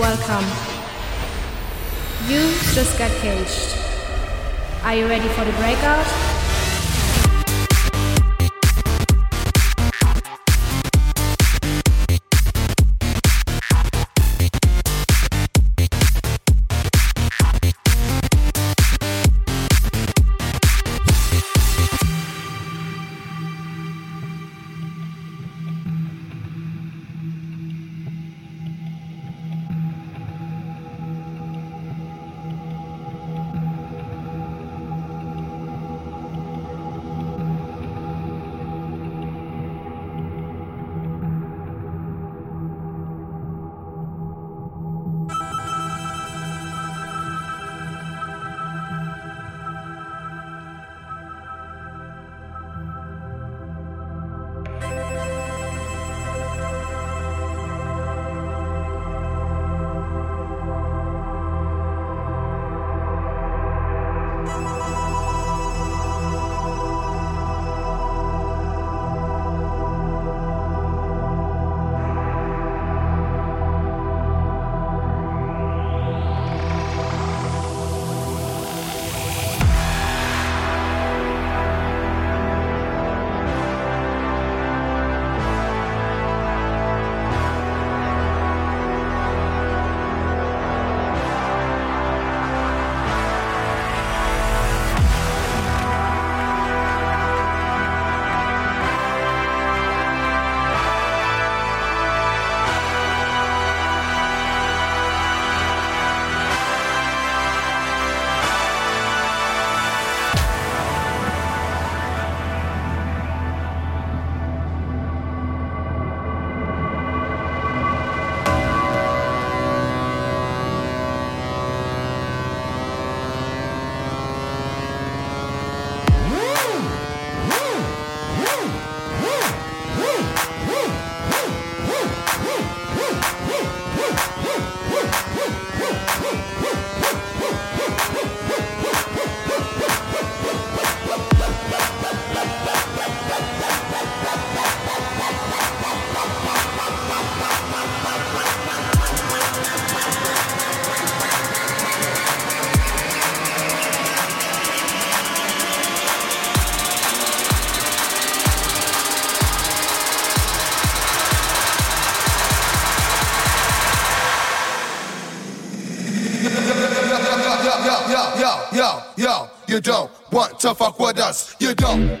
welcome. You just got caged. Are you ready for the breakout? You don't want to fuck with us. You don't.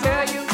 Tell you.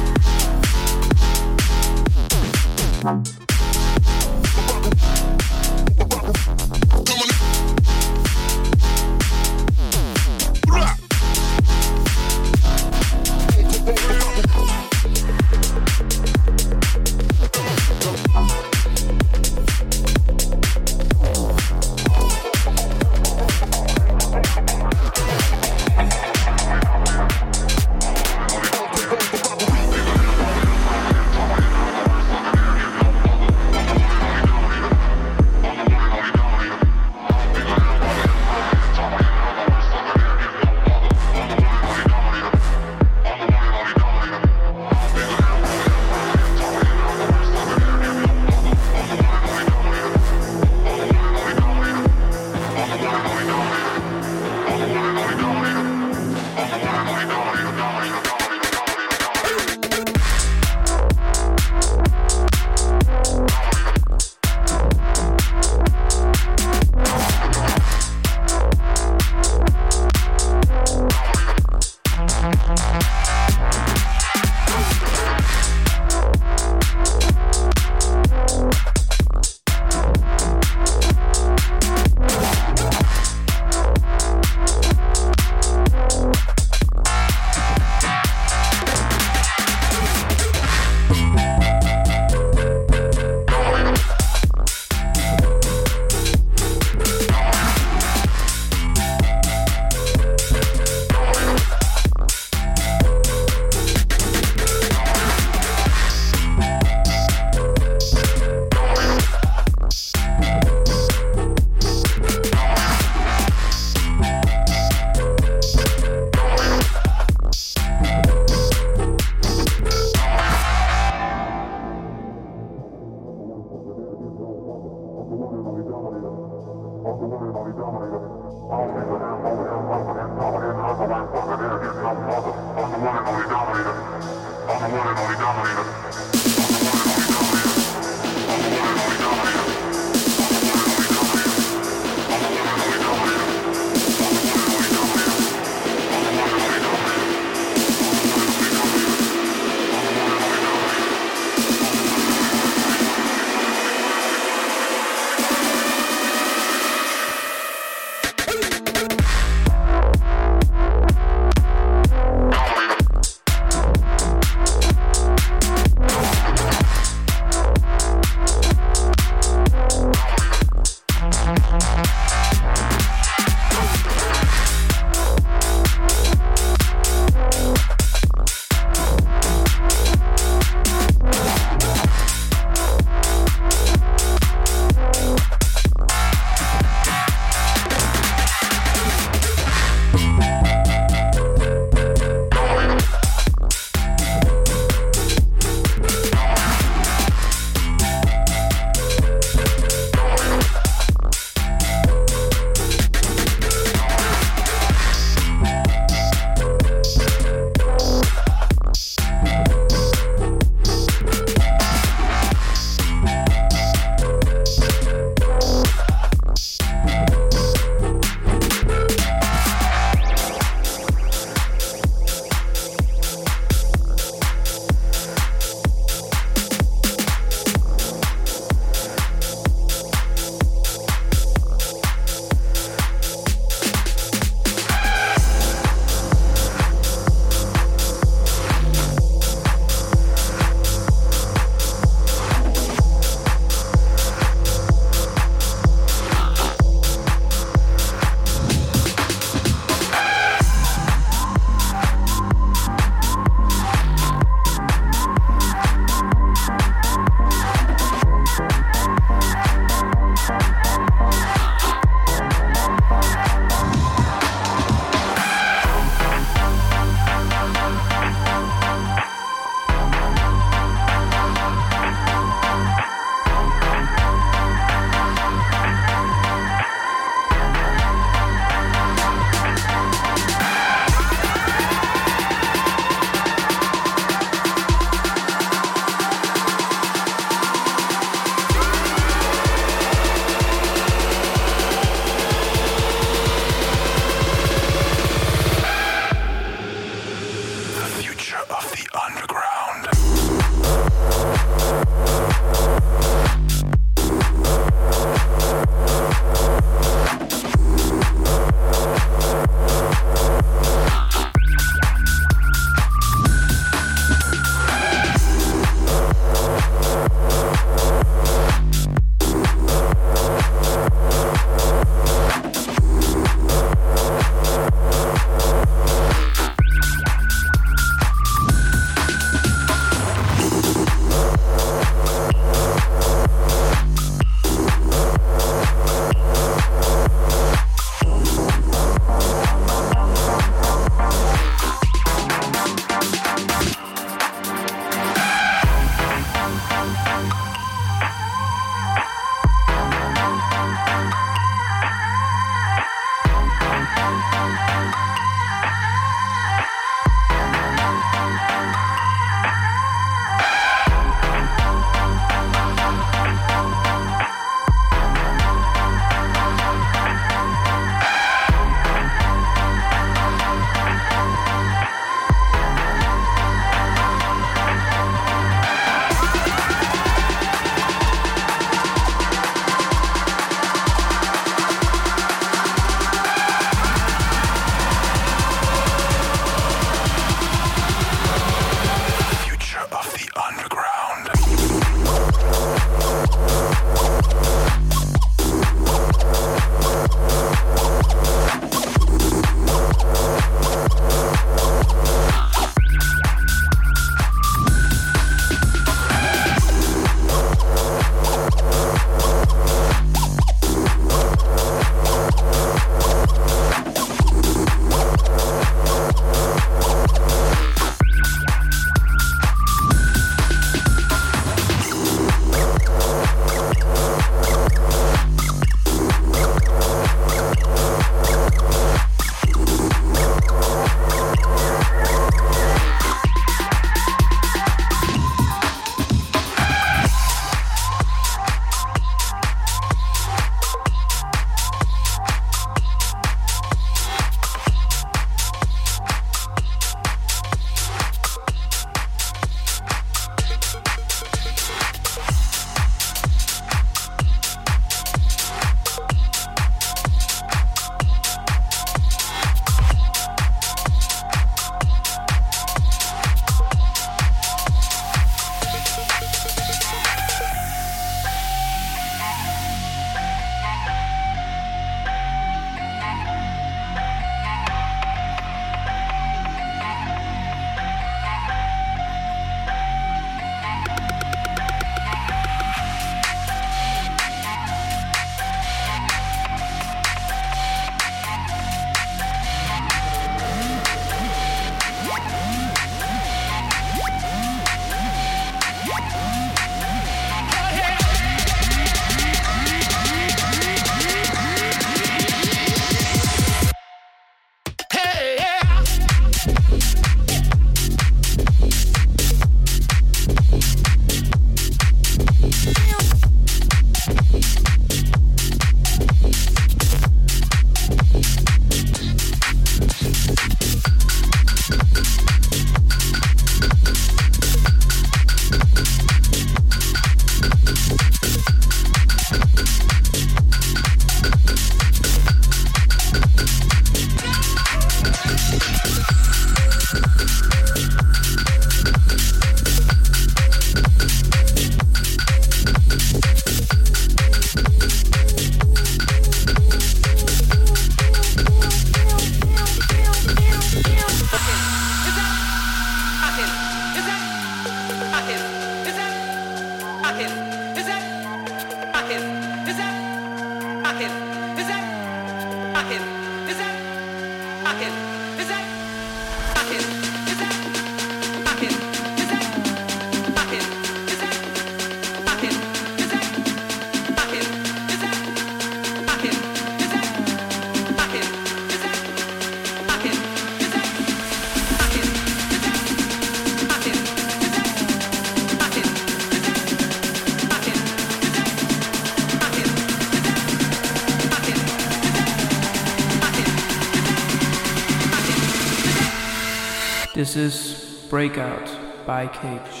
This is Breakout by Cage.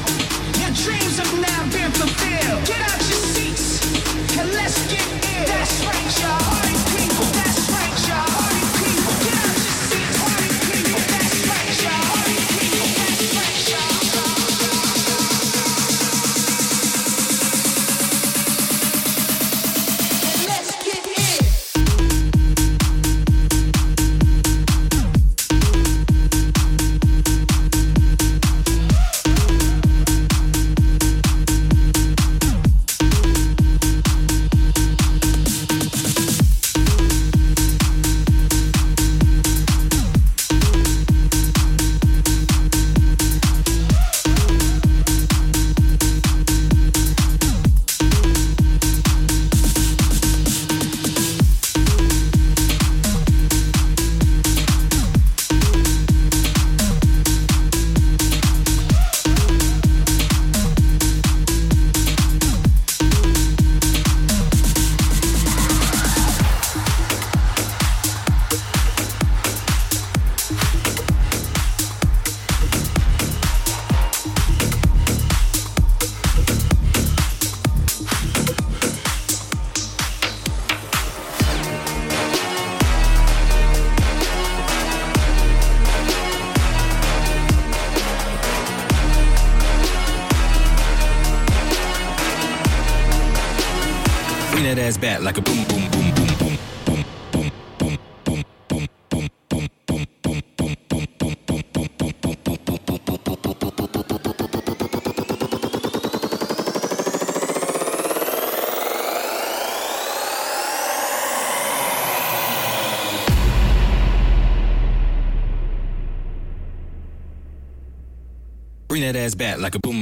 that ass bat like a boom.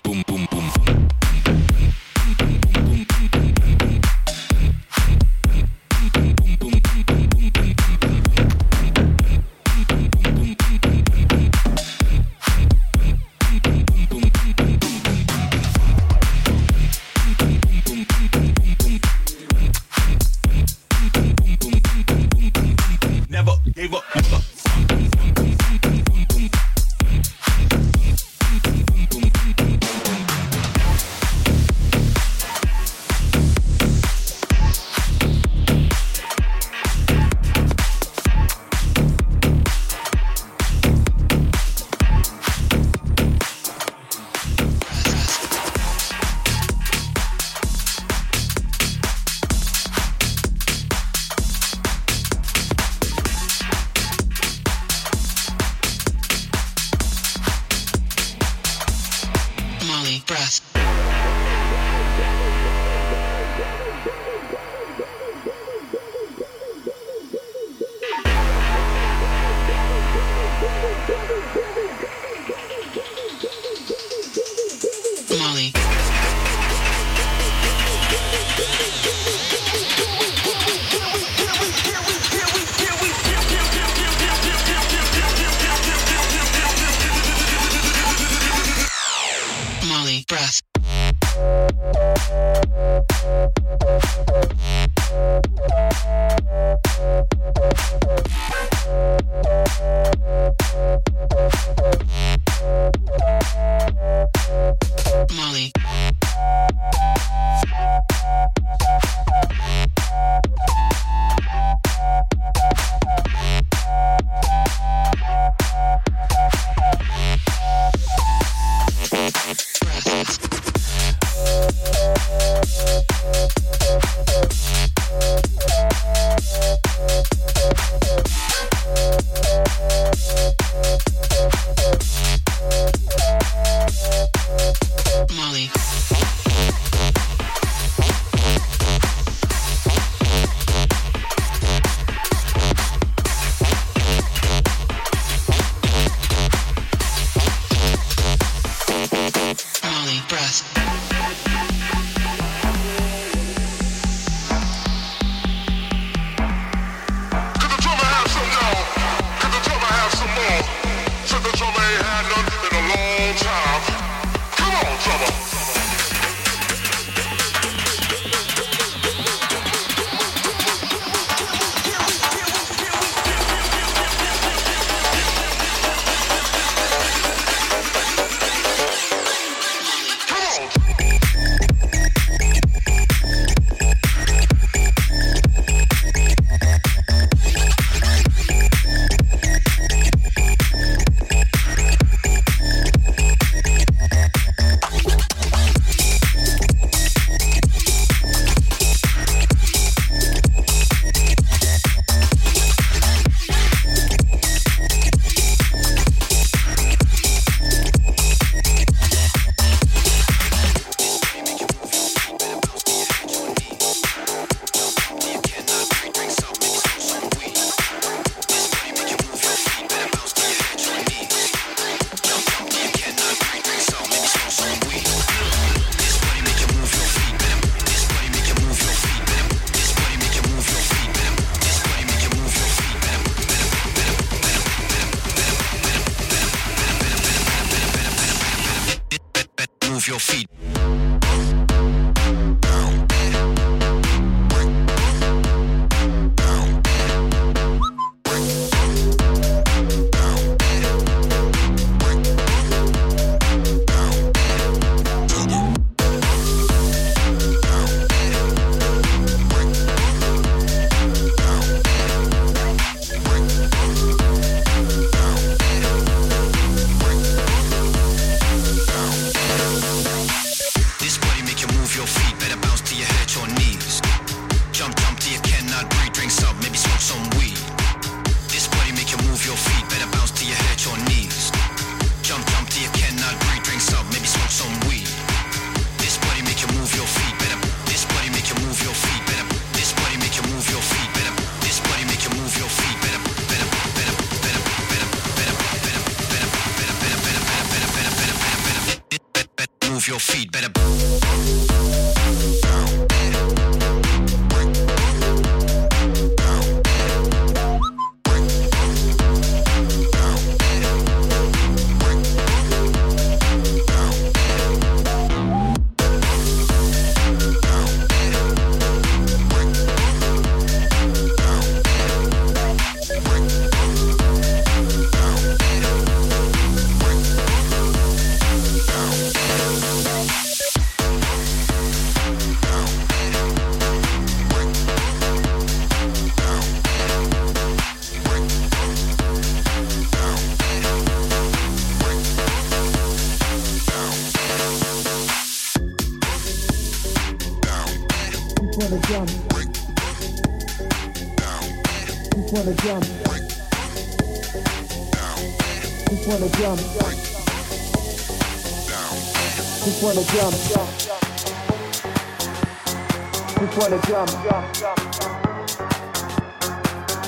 Jump.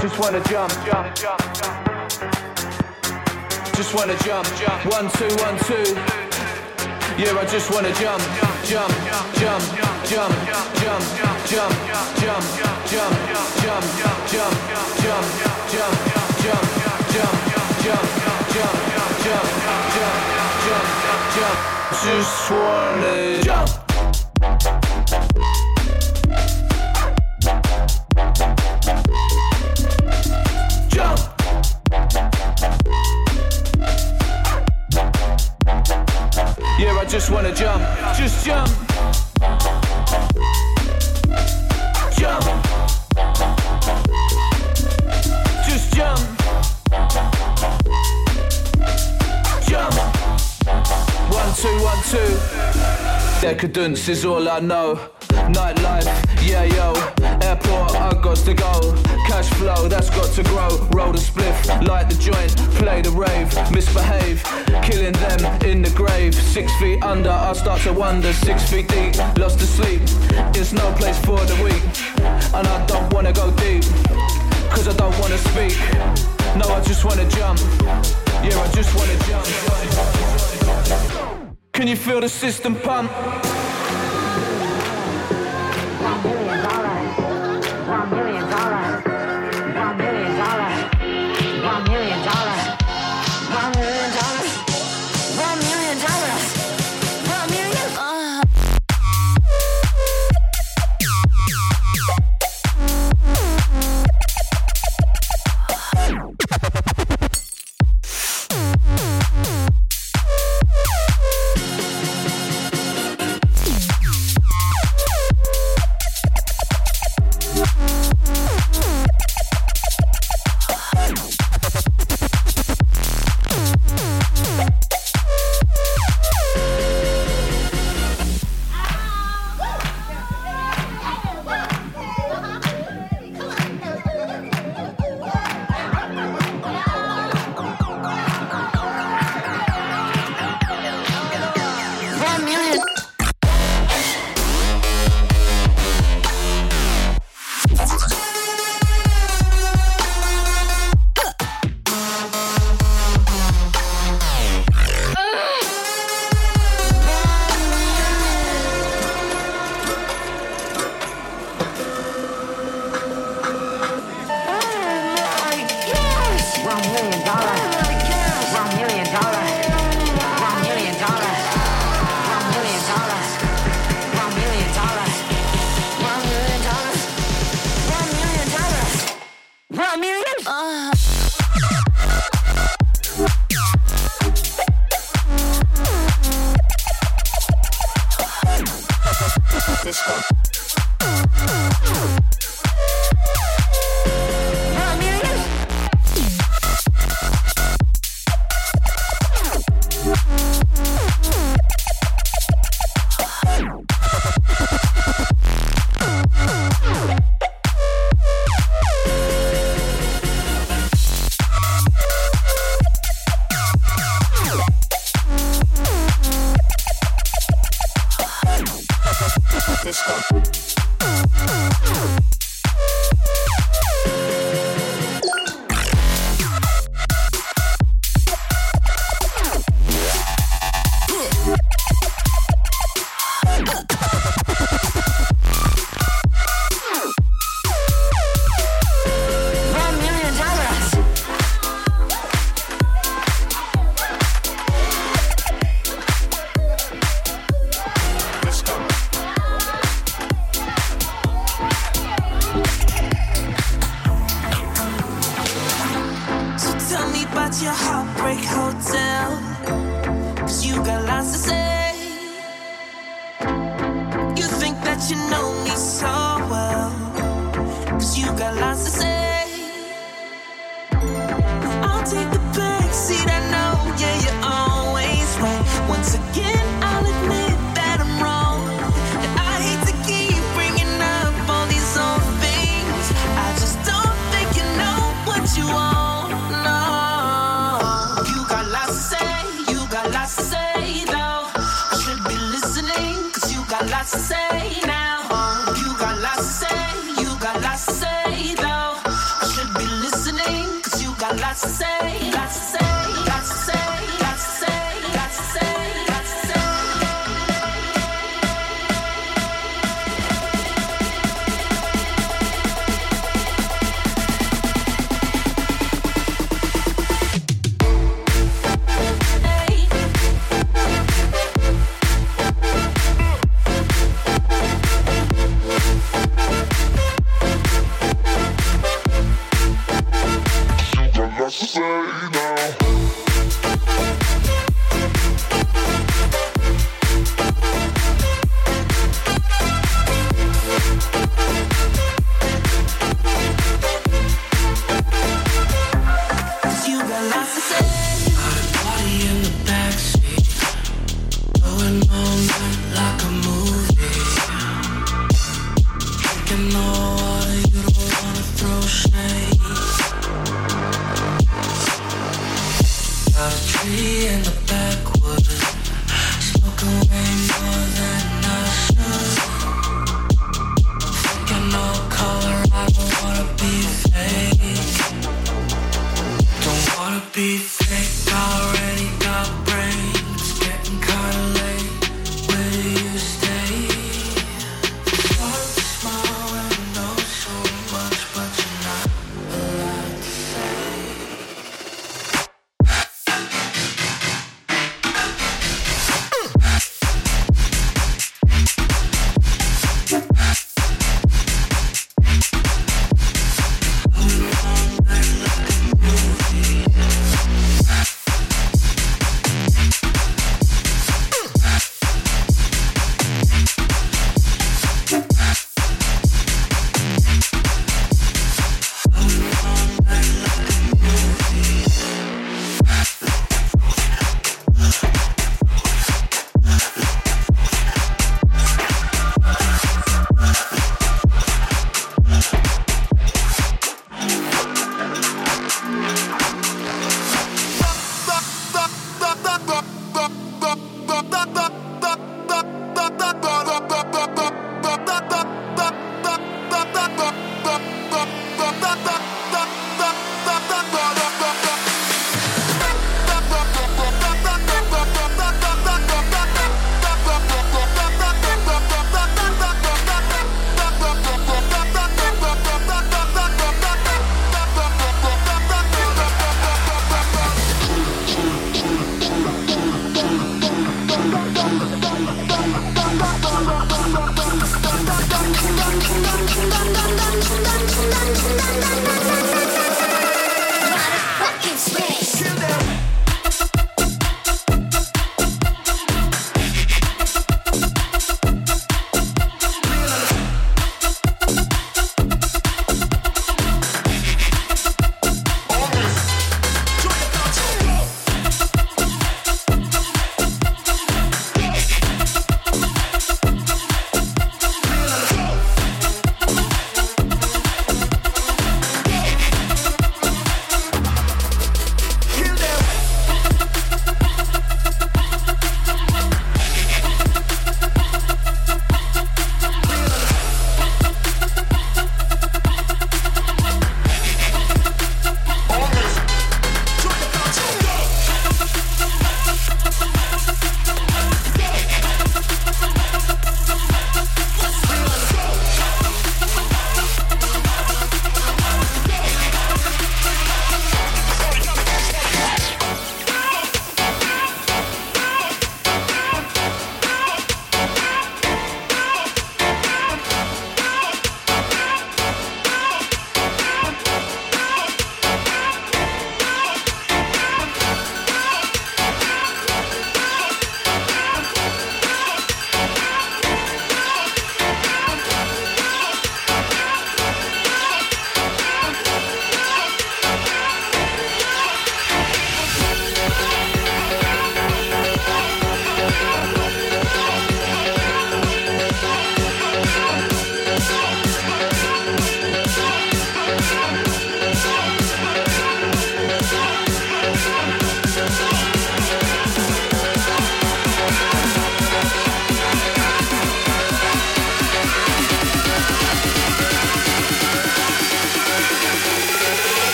Just wanna jump, jump, jump, Just wanna jump, jump. One, two, one, two. Yeah, I just wanna jump jump jump jum jump, jump, jump, jump, jump, jump, jump, jump, jump, jump, jump, jump, jump, jump, jump, jump, jump, jump, jump, jump. Just wanna jump. Just wanna jump, just jump. Jump. Just jump. Jump. One, two, one, two. Decadence is all I know. Nightlife, yeah, yo. Airport, I got to go. Cash flow, that's got to grow. Roll the spliff, light the joint, play the rave, misbehave. Killing them in the grave. Six feet under, I start to wonder. Six feet deep, lost to sleep. It's no place for the weak. And I don't wanna go deep, cause I don't wanna speak. No, I just wanna jump. Yeah, I just wanna jump. Can you feel the system pump?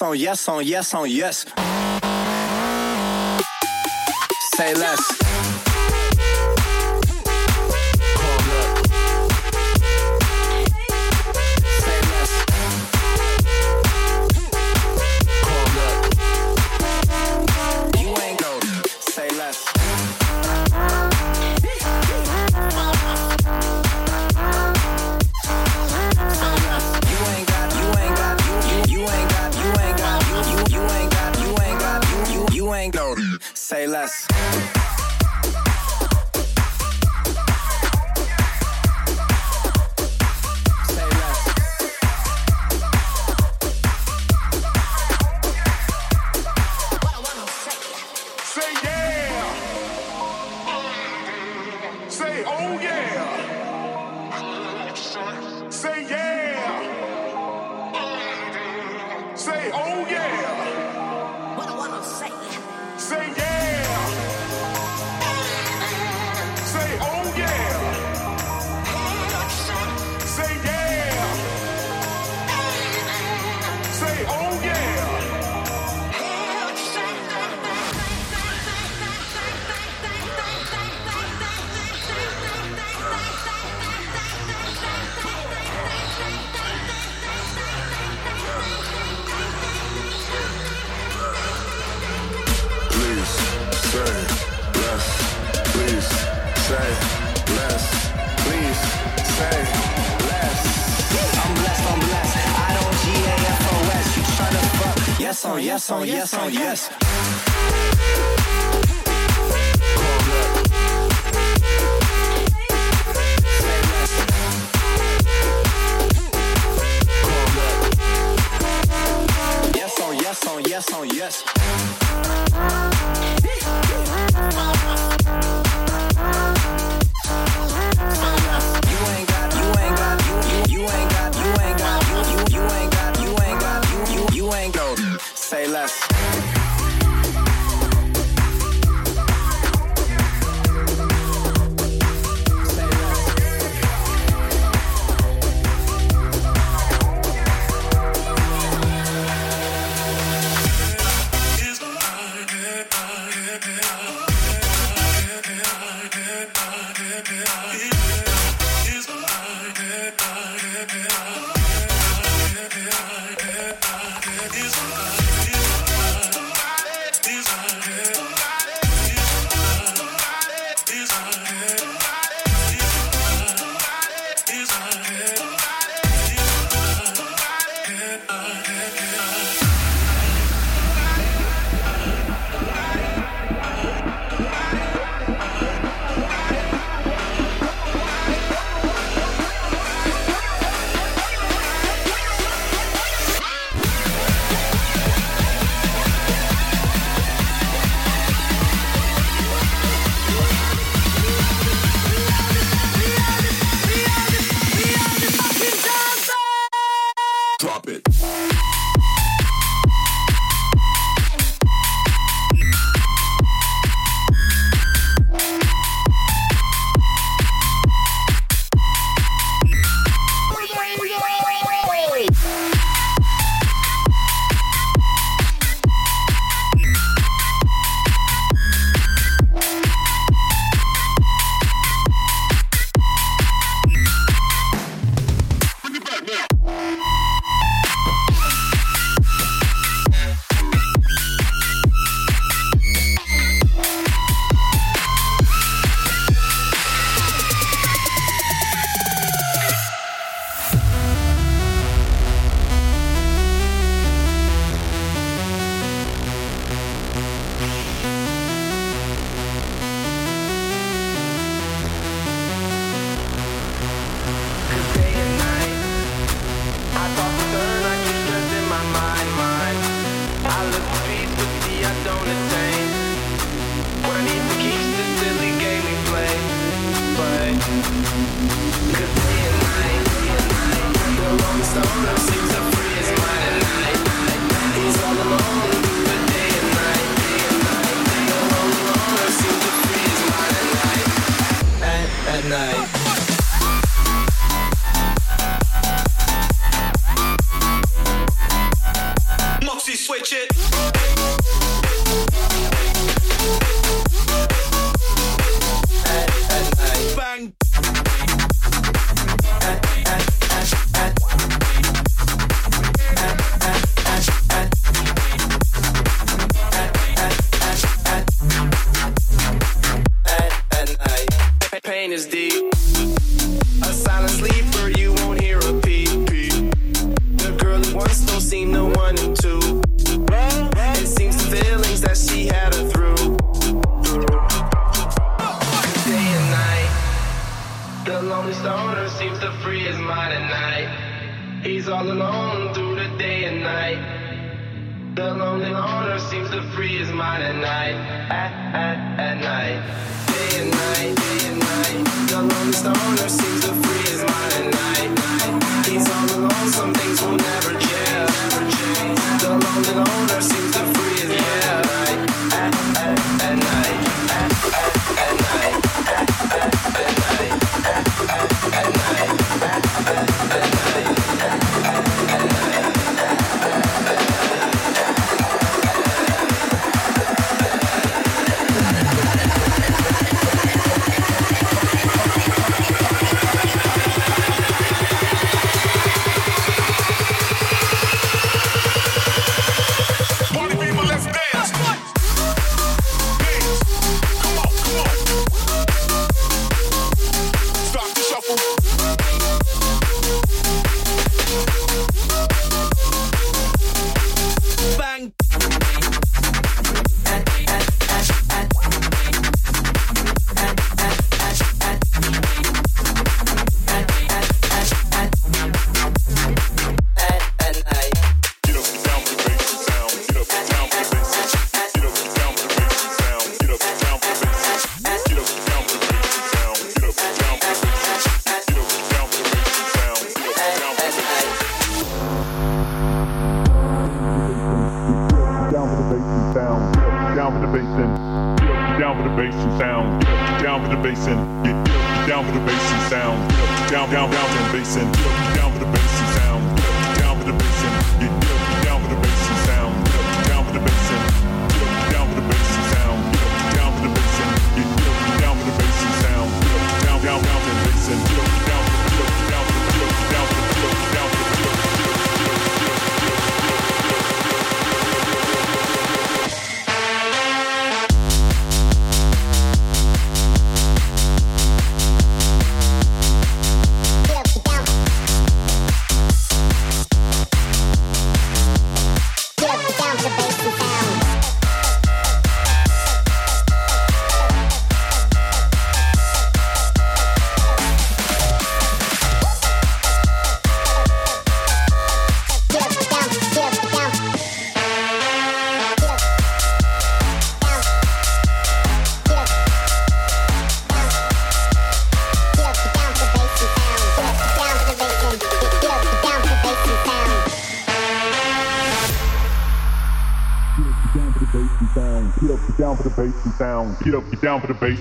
yes on yes on yes on yes. Say less. yes on yes. Yes on yes on yes. Oh, night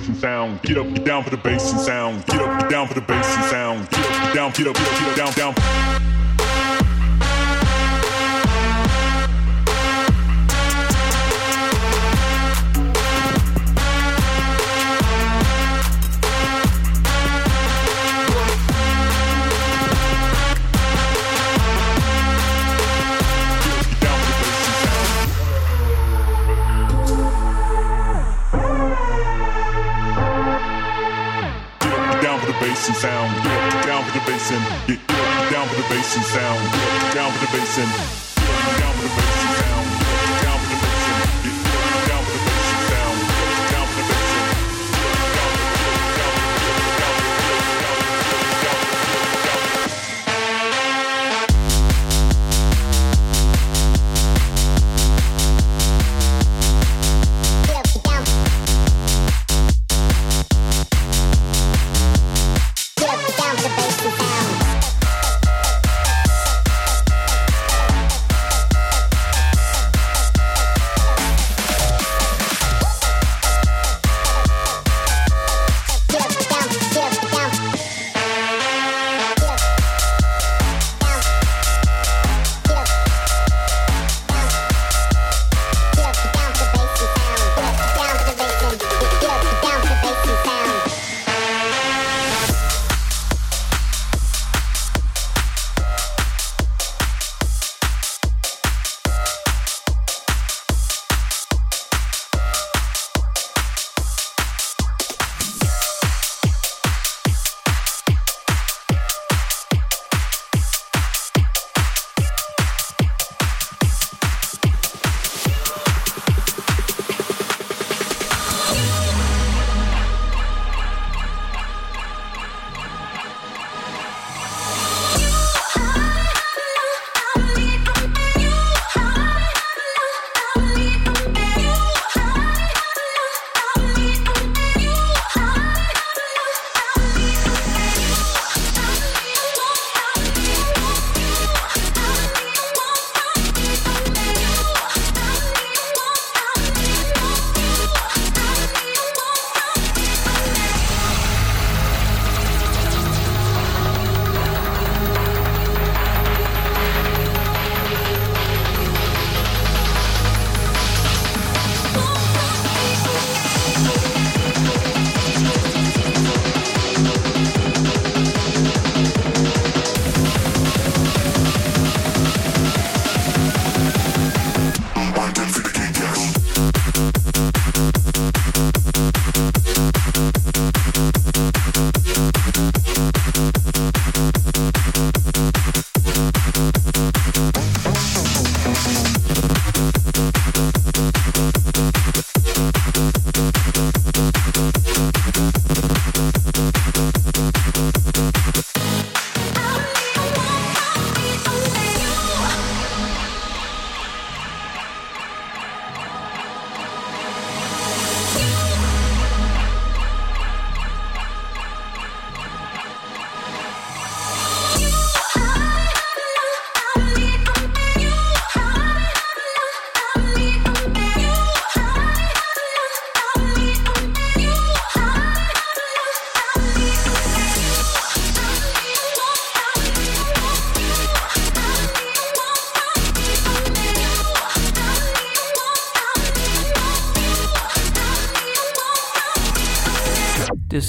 bass and sound. Get up, get down for the bass and sound. Get up, get down for the bass and sound. Get up, get down, get up, get up, get up, down, down. Jackson.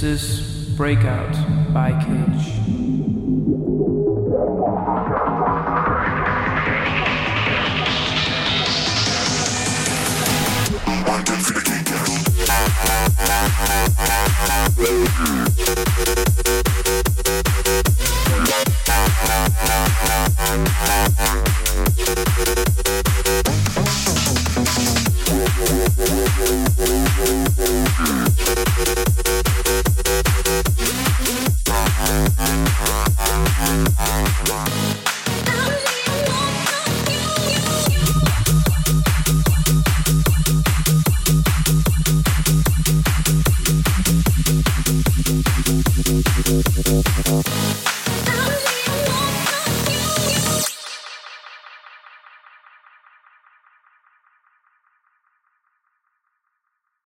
This is Breakout